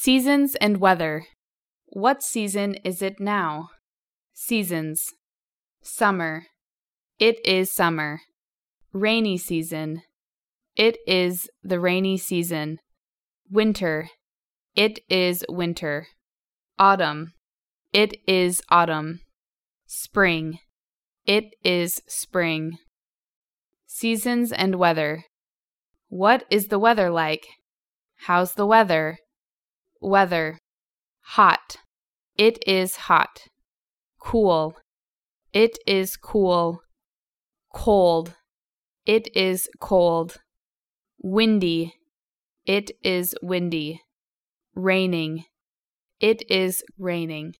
Seasons and weather. What season is it now? Seasons. Summer. It is summer. Rainy season. It is the rainy season. Winter. It is winter. Autumn. It is autumn. Spring. It is spring. Seasons and weather. What is the weather like? How's the weather? Weather. Hot. It is hot. Cool. It is cool. Cold. It is cold. Windy. It is windy. Raining. It is raining.